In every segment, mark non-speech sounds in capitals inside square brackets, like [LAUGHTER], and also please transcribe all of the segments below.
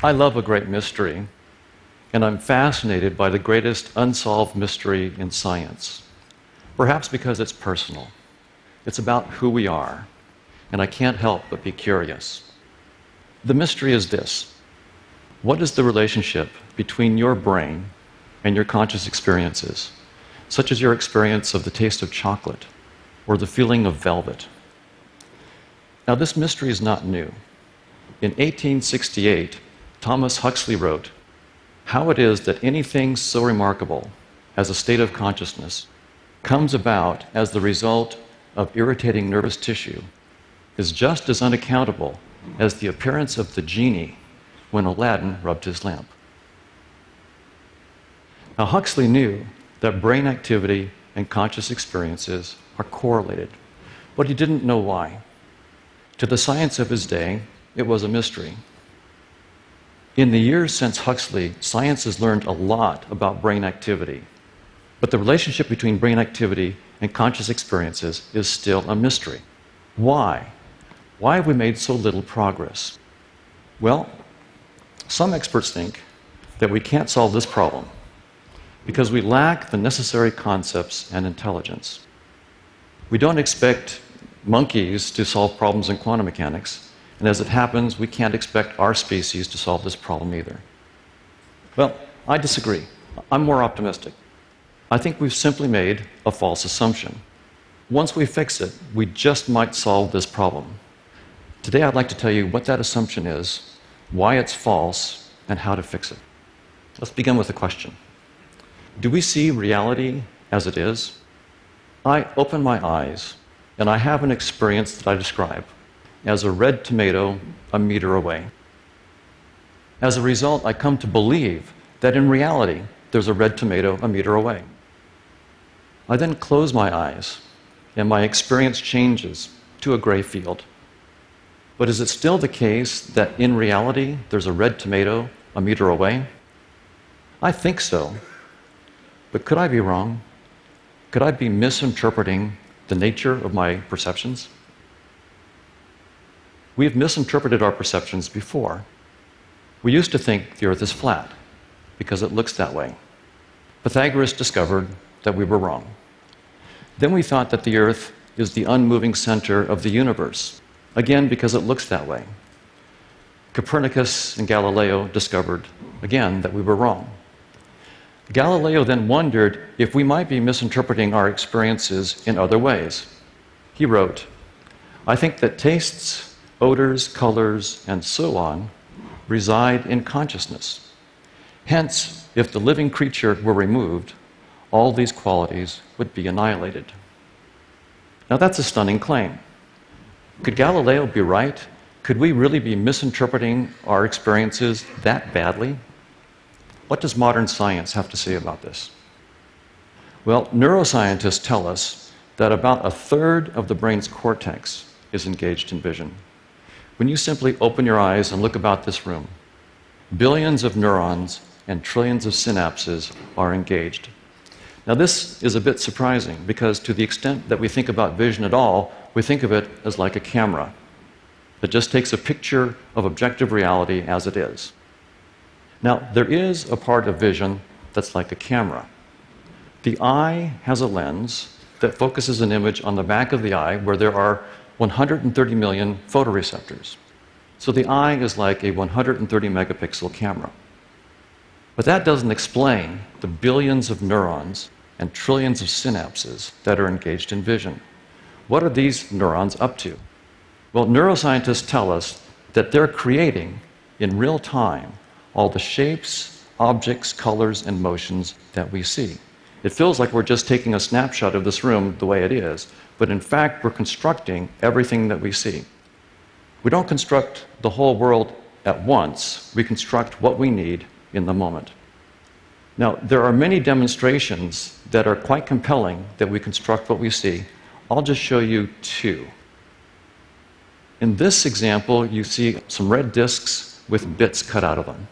I love a great mystery, and I'm fascinated by the greatest unsolved mystery in science. Perhaps because it's personal. It's about who we are, and I can't help but be curious. The mystery is this What is the relationship between your brain and your conscious experiences, such as your experience of the taste of chocolate or the feeling of velvet? Now, this mystery is not new. In 1868, Thomas Huxley wrote how it is that anything so remarkable as a state of consciousness comes about as the result of irritating nervous tissue is just as unaccountable as the appearance of the genie when Aladdin rubbed his lamp. Now, Huxley knew that brain activity and conscious experiences are correlated, but he didn't know why. To the science of his day, it was a mystery. In the years since Huxley, science has learned a lot about brain activity, but the relationship between brain activity and conscious experiences is still a mystery. Why? Why have we made so little progress? Well, some experts think that we can't solve this problem because we lack the necessary concepts and intelligence. We don't expect monkeys to solve problems in quantum mechanics, and as it happens, we can't expect our species to solve this problem either. Well, I disagree. I'm more optimistic. I think we've simply made a false assumption. Once we fix it, we just might solve this problem. Today, I'd like to tell you what that assumption is, why it's false, and how to fix it. Let's begin with a question Do we see reality as it is? I open my eyes and I have an experience that I describe as a red tomato a meter away. As a result, I come to believe that in reality, there's a red tomato a meter away. I then close my eyes, and my experience changes to a gray field. But is it still the case that in reality, there's a red tomato a meter away? I think so. But could I be wrong? Could I be misinterpreting the nature of my perceptions? We have misinterpreted our perceptions before. We used to think the earth is flat because it looks that way. Pythagoras discovered that we were wrong. Then we thought that the earth is the unmoving center of the universe, again because it looks that way. Copernicus and Galileo discovered, again, that we were wrong. Galileo then wondered if we might be misinterpreting our experiences in other ways. He wrote, I think that tastes odors, colors, and so on reside in consciousness. Hence, if the living creature were removed, all these qualities would be annihilated. Now, that's a stunning claim. Could Galileo be right? Could we really be misinterpreting our experiences that badly? What does modern science have to say about this? Well, neuroscientists tell us that about a third of the brain's cortex is engaged in vision when you simply open your eyes and look about this room, billions of neurons and trillions of synapses are engaged. Now, this is a bit surprising because, to the extent that we think about vision at all, we think of it as like a camera that just takes a picture of objective reality as it is. Now, there is a part of vision that's like a camera. The eye has a lens that focuses an image on the back of the eye where there are 130 million photoreceptors. So the eye is like a 130 megapixel camera. But that doesn't explain the billions of neurons and trillions of synapses that are engaged in vision. What are these neurons up to? Well, neuroscientists tell us that they're creating in real time all the shapes, objects, colors, and motions that we see. It feels like we're just taking a snapshot of this room the way it is, but in fact, we're constructing everything that we see. We don't construct the whole world at once, we construct what we need in the moment. Now, there are many demonstrations that are quite compelling that we construct what we see. I'll just show you two. In this example, you see some red disks with bits cut out of them.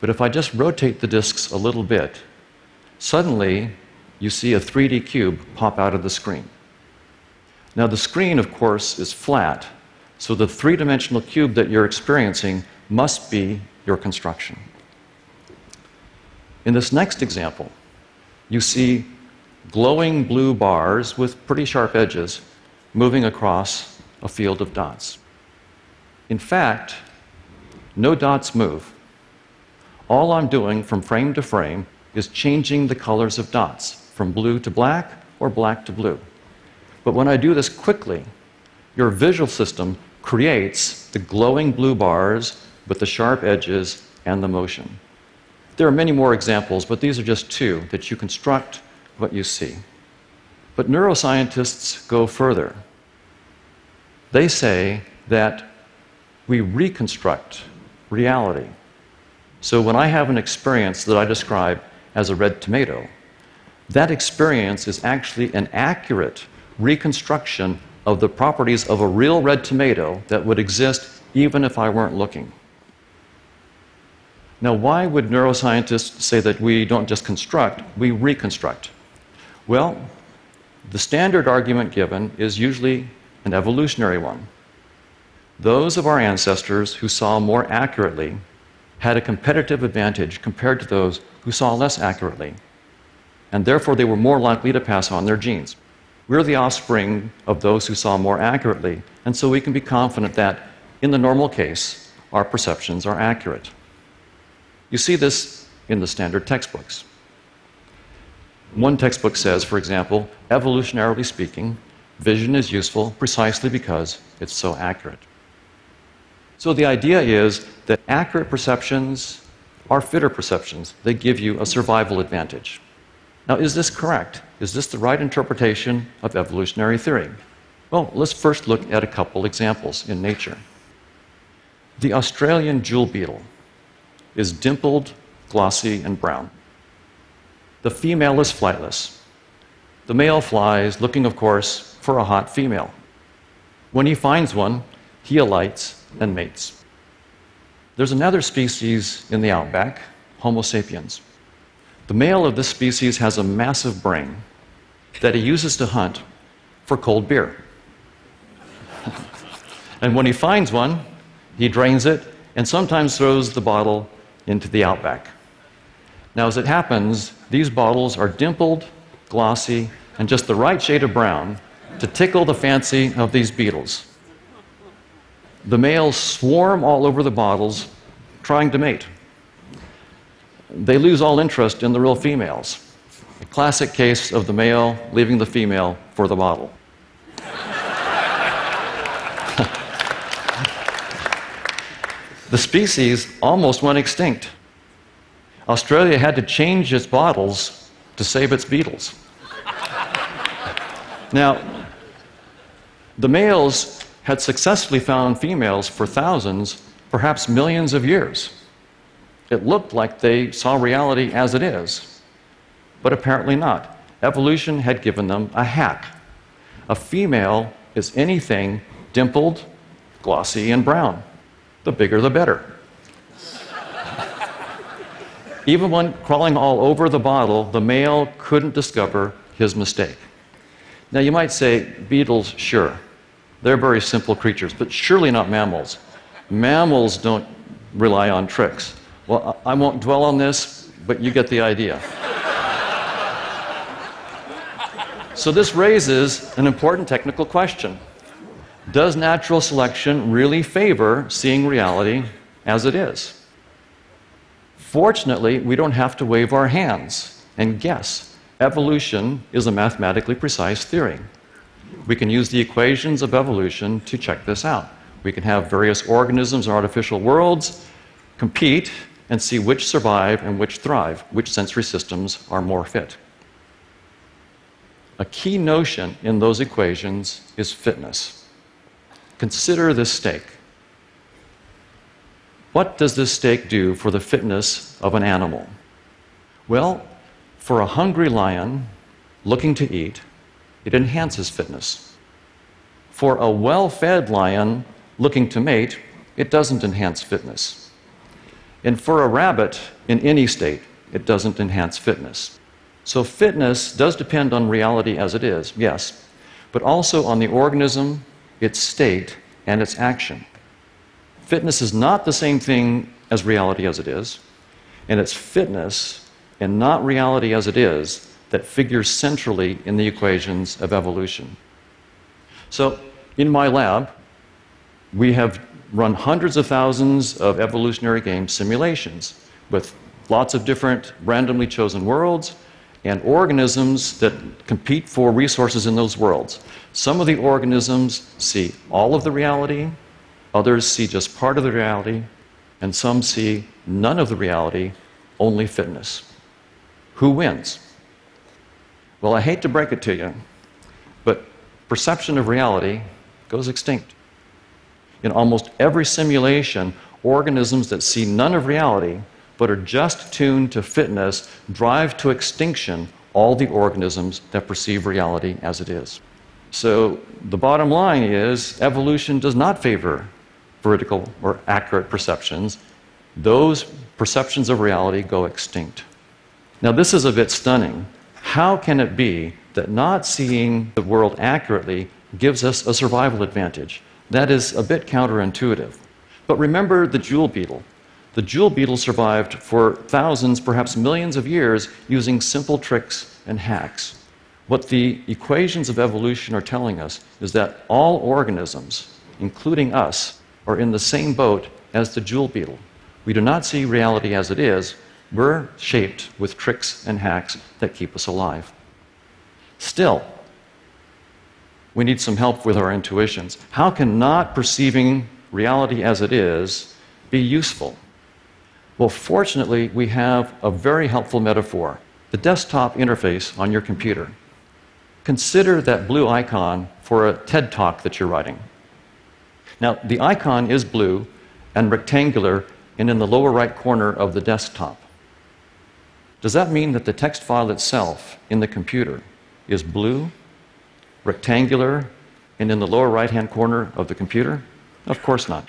But if I just rotate the disks a little bit, suddenly you see a 3D cube pop out of the screen. Now, the screen, of course, is flat, so the three dimensional cube that you're experiencing must be your construction. In this next example, you see glowing blue bars with pretty sharp edges moving across a field of dots. In fact, no dots move. All I'm doing from frame to frame is changing the colors of dots from blue to black or black to blue. But when I do this quickly, your visual system creates the glowing blue bars with the sharp edges and the motion. There are many more examples, but these are just two that you construct what you see. But neuroscientists go further. They say that we reconstruct reality. So when I have an experience that I describe as a red tomato, that experience is actually an accurate reconstruction of the properties of a real red tomato that would exist even if I weren't looking. Now, why would neuroscientists say that we don't just construct, we reconstruct? Well, the standard argument given is usually an evolutionary one. Those of our ancestors who saw more accurately had a competitive advantage compared to those who saw less accurately, and therefore they were more likely to pass on their genes. We're the offspring of those who saw more accurately, and so we can be confident that, in the normal case, our perceptions are accurate. You see this in the standard textbooks. One textbook says, for example, evolutionarily speaking, vision is useful precisely because it's so accurate. So the idea is that accurate perceptions are fitter perceptions. They give you a survival advantage. Now, is this correct? Is this the right interpretation of evolutionary theory? Well, let's first look at a couple examples in nature. The Australian jewel beetle is dimpled, glossy, and brown. The female is flightless. The male flies, looking, of course, for a hot female. When he finds one, he alights and mates. There's another species in the outback, Homo sapiens. The male of this species has a massive brain that he uses to hunt for cold beer. [LAUGHS] and when he finds one, he drains it and sometimes throws the bottle into the outback. Now, as it happens, these bottles are dimpled, glossy, and just the right shade of brown to tickle the fancy of these beetles. The males swarm all over the bottles trying to mate. They lose all interest in the real females. A classic case of the male leaving the female for the bottle. [LAUGHS] the species almost went extinct. Australia had to change its bottles to save its beetles. now, the males had successfully found females for thousands, perhaps millions of years. It looked like they saw reality as it is, but apparently not. Evolution had given them a hack. A female is anything dimpled, glossy, and brown. The bigger the better. [LAUGHS] Even when crawling all over the bottle, the male couldn't discover his mistake. Now, you might say, beetles, sure. They're very simple creatures, but surely not mammals. Mammals don't rely on tricks. Well, I won't dwell on this, but you get the idea. so, this raises an important technical question Does natural selection really favor seeing reality as it is? Fortunately, we don't have to wave our hands and guess. Evolution is a mathematically precise theory. We can use the equations of evolution to check this out. We can have various organisms or artificial worlds compete and see which survive and which thrive, which sensory systems are more fit. A key notion in those equations is fitness. Consider this steak. What does this steak do for the fitness of an animal? Well, for a hungry lion looking to eat, it enhances fitness. For a well fed lion looking to mate, it doesn't enhance fitness. And for a rabbit in any state, it doesn't enhance fitness. So, fitness does depend on reality as it is, yes, but also on the organism, its state, and its action. Fitness is not the same thing as reality as it is, and it's fitness and not reality as it is that figures centrally in the equations of evolution. So, in my lab, we have run hundreds of thousands of evolutionary game simulations with lots of different randomly chosen worlds and organisms that compete for resources in those worlds. Some of the organisms see all of the reality, others see just part of the reality, and some see none of the reality, only fitness. Who wins? Well, I hate to break it to you, but perception of reality goes extinct. In almost every simulation, organisms that see none of reality but are just tuned to fitness drive to extinction all the organisms that perceive reality as it is. So the bottom line is evolution does not favor veridical or accurate perceptions. Those perceptions of reality go extinct. Now, this is a bit stunning. How can it be that not seeing the world accurately gives us a survival advantage? That is a bit counterintuitive. But remember the jewel beetle. The jewel beetle survived for thousands, perhaps millions of years using simple tricks and hacks. What the equations of evolution are telling us is that all organisms, including us, are in the same boat as the jewel beetle. We do not see reality as it is, we're shaped with tricks and hacks that keep us alive. Still, we need some help with our intuitions. How can not perceiving reality as it is be useful? Well, fortunately, we have a very helpful metaphor the desktop interface on your computer. Consider that blue icon for a TED talk that you're writing. Now, the icon is blue and rectangular and in the lower right corner of the desktop. Does that mean that the text file itself in the computer is blue, rectangular, and in the lower right hand corner of the computer? Of course not.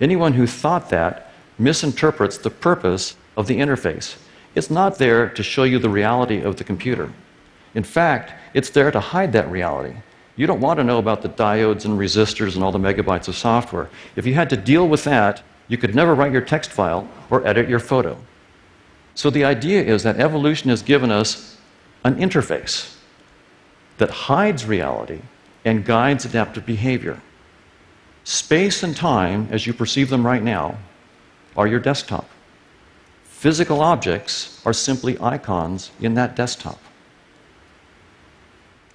Anyone who thought that misinterprets the purpose of the interface. It's not there to show you the reality of the computer. In fact, it's there to hide that reality. You don't want to know about the diodes and resistors and all the megabytes of software. If you had to deal with that, you could never write your text file or edit your photo. So the idea is that evolution has given us an interface that hides reality and guides adaptive behavior. Space and time, as you perceive them right now, are your desktop. Physical objects are simply icons in that desktop.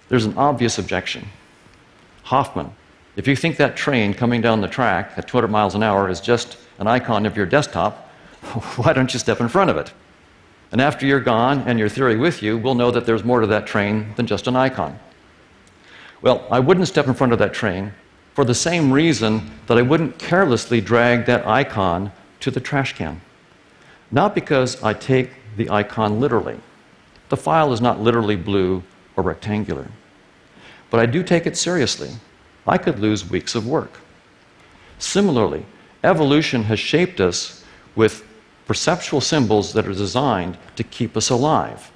There's an obvious objection. Hoffman, if you think that train coming down the track at 200 miles an hour is just an icon of your desktop, [LAUGHS] why don't you step in front of it? And after you're gone and your theory with you, we'll know that there's more to that train than just an icon. Well, I wouldn't step in front of that train for the same reason that I wouldn't carelessly drag that icon to the trash can. Not because I take the icon literally. The file is not literally blue or rectangular. But I do take it seriously. I could lose weeks of work. Similarly, evolution has shaped us with perceptual symbols that are designed to keep us alive.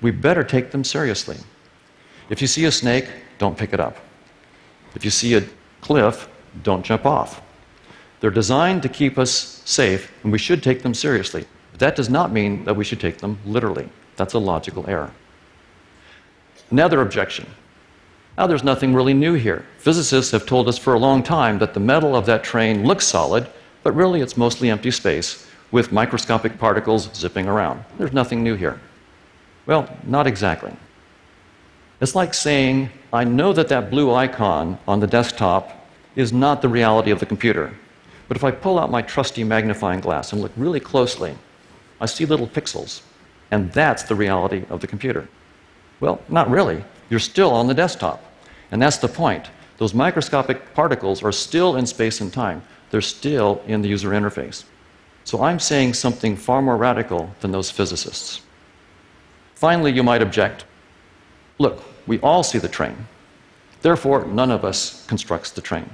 We better take them seriously. If you see a snake, don't pick it up. If you see a cliff, don't jump off. They're designed to keep us safe, and we should take them seriously. But that does not mean that we should take them literally. That's a logical error. Another objection. Now, there's nothing really new here. Physicists have told us for a long time that the metal of that train looks solid, but really it's mostly empty space with microscopic particles zipping around. There's nothing new here. Well, not exactly. It's like saying, I know that that blue icon on the desktop is not the reality of the computer. But if I pull out my trusty magnifying glass and look really closely, I see little pixels. And that's the reality of the computer. Well, not really. You're still on the desktop. And that's the point. Those microscopic particles are still in space and time, they're still in the user interface. So I'm saying something far more radical than those physicists. Finally, you might object look, we all see the train. Therefore, none of us constructs the train.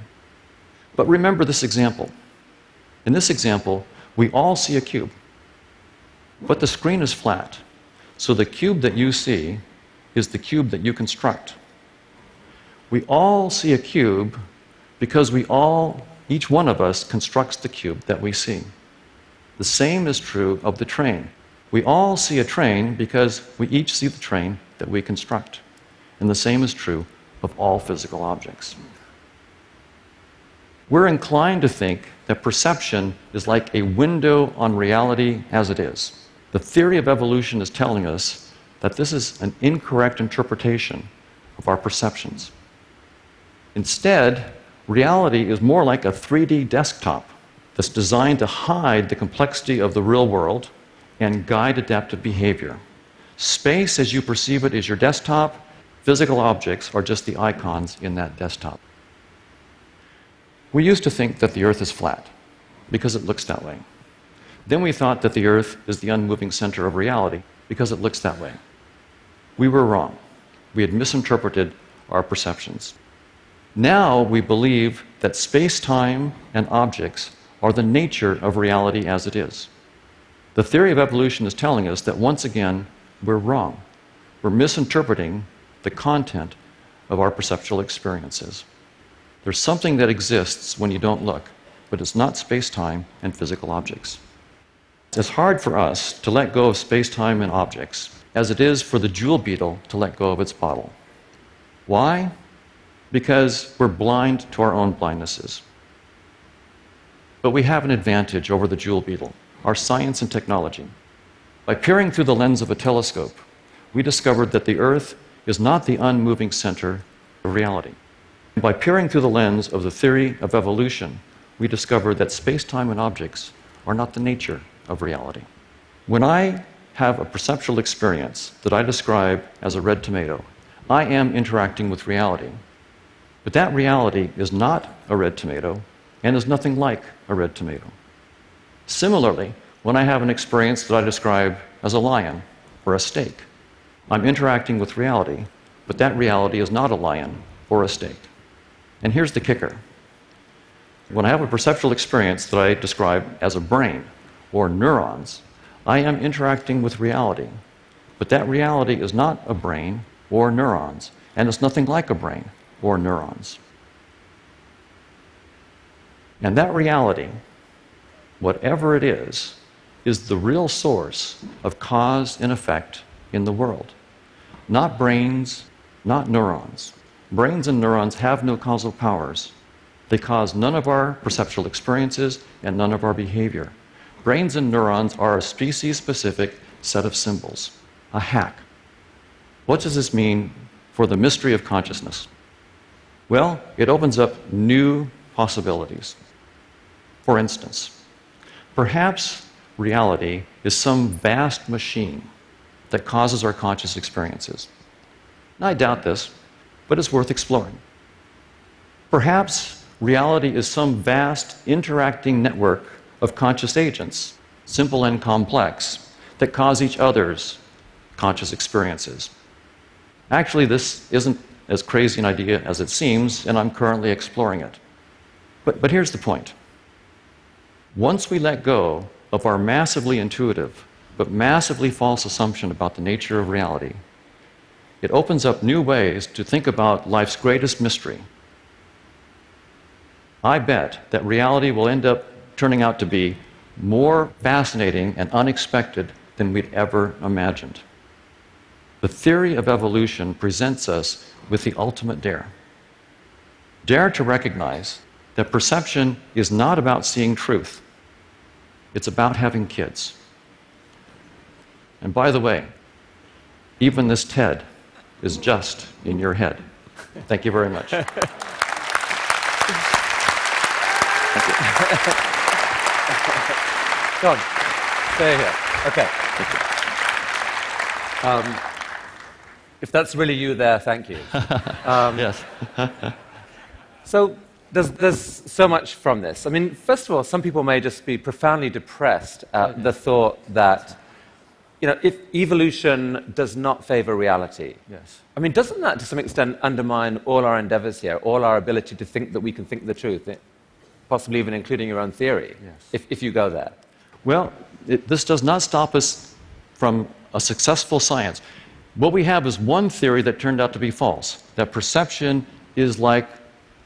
But remember this example. In this example, we all see a cube, but the screen is flat. So the cube that you see is the cube that you construct. We all see a cube because we all, each one of us, constructs the cube that we see. The same is true of the train. We all see a train because we each see the train that we construct. And the same is true of all physical objects. We're inclined to think that perception is like a window on reality as it is. The theory of evolution is telling us that this is an incorrect interpretation of our perceptions. Instead, reality is more like a 3D desktop that's designed to hide the complexity of the real world and guide adaptive behavior. Space, as you perceive it, is your desktop. Physical objects are just the icons in that desktop. We used to think that the Earth is flat because it looks that way. Then we thought that the Earth is the unmoving center of reality because it looks that way. We were wrong. We had misinterpreted our perceptions. Now we believe that space time and objects are the nature of reality as it is. The theory of evolution is telling us that once again, we're wrong. We're misinterpreting the content of our perceptual experiences. There's something that exists when you don't look, but it's not space time and physical objects. It's hard for us to let go of space time and objects as it is for the jewel beetle to let go of its bottle. Why? Because we're blind to our own blindnesses. But we have an advantage over the jewel beetle our science and technology. By peering through the lens of a telescope, we discovered that the Earth is not the unmoving center of reality. By peering through the lens of the theory of evolution, we discovered that space time and objects are not the nature of reality. When I have a perceptual experience that I describe as a red tomato, I am interacting with reality. But that reality is not a red tomato and is nothing like a red tomato. Similarly, when I have an experience that I describe as a lion or a steak, I'm interacting with reality, but that reality is not a lion or a steak. And here's the kicker when I have a perceptual experience that I describe as a brain or neurons, I am interacting with reality, but that reality is not a brain or neurons, and it's nothing like a brain or neurons. And that reality, whatever it is, is the real source of cause and effect in the world. Not brains, not neurons. Brains and neurons have no causal powers. They cause none of our perceptual experiences and none of our behavior. Brains and neurons are a species specific set of symbols, a hack. What does this mean for the mystery of consciousness? Well, it opens up new possibilities. For instance, perhaps reality is some vast machine that causes our conscious experiences. I doubt this, but it's worth exploring. Perhaps reality is some vast interacting network of conscious agents, simple and complex, that cause each other's conscious experiences. Actually, this isn't as crazy an idea as it seems, and I'm currently exploring it. But, but here's the point once we let go of our massively intuitive but massively false assumption about the nature of reality, it opens up new ways to think about life's greatest mystery. I bet that reality will end up turning out to be more fascinating and unexpected than we'd ever imagined. The theory of evolution presents us with the ultimate dare. Dare to recognize that perception is not about seeing truth, it's about having kids. And by the way, even this TED is just in your head. Thank you very much. [LAUGHS] Thank you. John, stay here. Okay. Um, if that's really you there, thank you. [LAUGHS] Um, yes. [LAUGHS] so there's, there's so much from this. I mean, first of all, some people may just be profoundly depressed at the thought that, you know, if evolution does not favor reality. Yes. I mean, doesn't that to some extent undermine all our endeavors here, all our ability to think that we can think the truth, eh, possibly even including your own theory, yes. if, if you go there? Well, it, this does not stop us from a successful science. What we have is one theory that turned out to be false that perception is like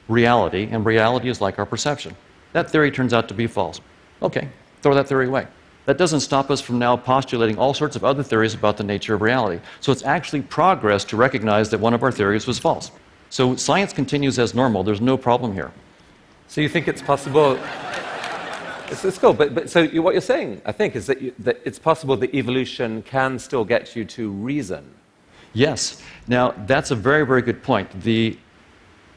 reality, and reality is like our perception. That theory turns out to be false. Okay, throw that theory away. That doesn't stop us from now postulating all sorts of other theories about the nature of reality. So it's actually progress to recognize that one of our theories was false. So science continues as normal. There's no problem here. So you think it's possible? [LAUGHS] It's, it's cool, but, but so you, what you're saying, I think, is that, you, that it's possible that evolution can still get you to reason. Yes. Now, that's a very, very good point. The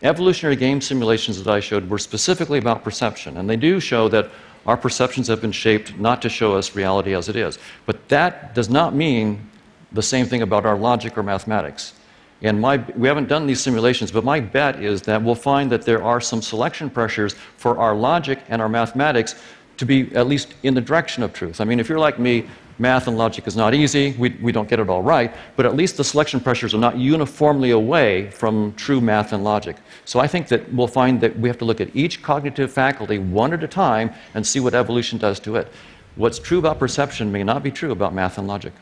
evolutionary game simulations that I showed were specifically about perception, and they do show that our perceptions have been shaped not to show us reality as it is. But that does not mean the same thing about our logic or mathematics. And my, we haven't done these simulations, but my bet is that we'll find that there are some selection pressures for our logic and our mathematics to be at least in the direction of truth. I mean, if you're like me, math and logic is not easy. We, we don't get it all right, but at least the selection pressures are not uniformly away from true math and logic. So I think that we'll find that we have to look at each cognitive faculty one at a time and see what evolution does to it. What's true about perception may not be true about math and logic.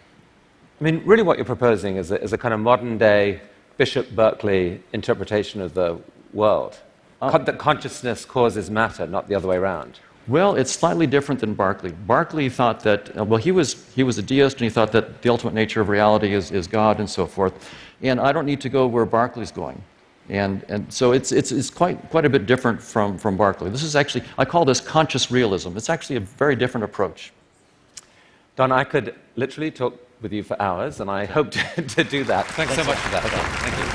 I mean, really, what you're proposing is a, is a kind of modern day Bishop Berkeley interpretation of the world. Uh, Con- that consciousness causes matter, not the other way around. Well, it's slightly different than Berkeley. Berkeley thought that, uh, well, he was, he was a deist and he thought that the ultimate nature of reality is, is God and so forth. And I don't need to go where Berkeley's going. And, and so it's, it's, it's quite, quite a bit different from, from Berkeley. This is actually, I call this conscious realism. It's actually a very different approach. Don, I could literally talk with you for hours, and I hope to, [LAUGHS] to do that. Thanks so much for that. Don. Thank you.